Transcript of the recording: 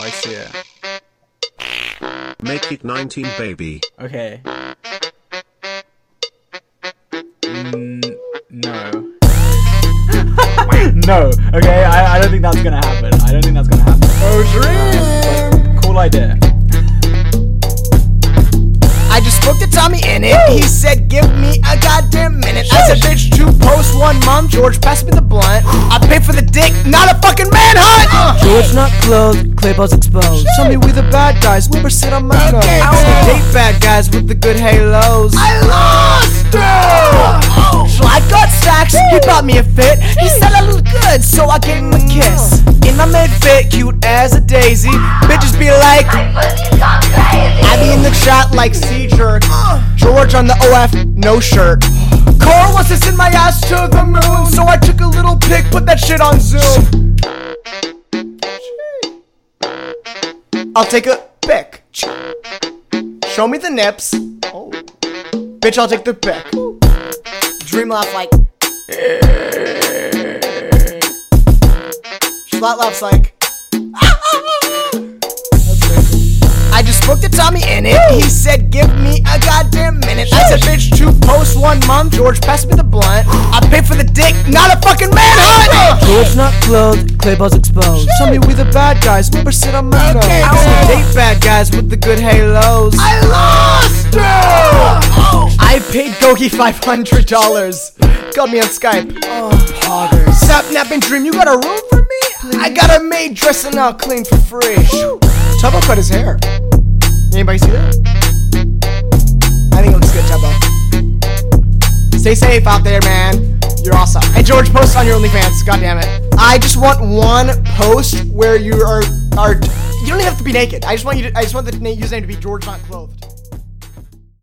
I see it. Make it 19, baby. Okay. Mm, no. no. Okay, I, I don't think that's gonna happen. I don't think that's gonna happen. Oh, dream! Cool idea. I just spoke to TommyInnit. He said, Give me a goddamn minute. I said, Bitch, two posts one month. George, pass me the blunt. I pay for the dick, not a fucking manhunt. George not clothed, Clayballs exposed. Tell me we the bad guys, Wilbur sit on my nose. I only date bad guys with the good halos. I lost her. Schlatt got stacks. He bought me a fit. He said I look good, so I gave him a kiss. In my mid fit, cute as a daisy. Bitches be like, I be in the shot like C jerk. George on the OF, no shirt. Karl wants to send my ass to the moon, so I took a little pic, put that shit on Zoom. I'll take a pic. Show me the nips. Oh. Bitch, I'll take the pic. Dream laugh like. Flat laughs like. I just spoke to TommyInnit. He said, Give me a goddamn minute. I said, Bitch, two posts one month. George, pass me the blunt. I pay for the dick, not a fucking manhunt. George not clothed, Clayballs exposed. Tell me we the bad guys, Wilbur sit on my. Okay, I only date bad guys with the good halos. I lost her. I paid Gogy five hundred dollars. Got me on Skype. Oh, poggers. Sap napping dream, you got a room for me? I got a maid dressing out clean for free. Tubbo cut his hair. Anybody see that? I think it looks good, Tubbo. Stay safe out there, man. George, post on your OnlyFans. God damn it. I just want one post where you are are. You don't even have to be naked. I just want you to. I just want the username to be George not clothed.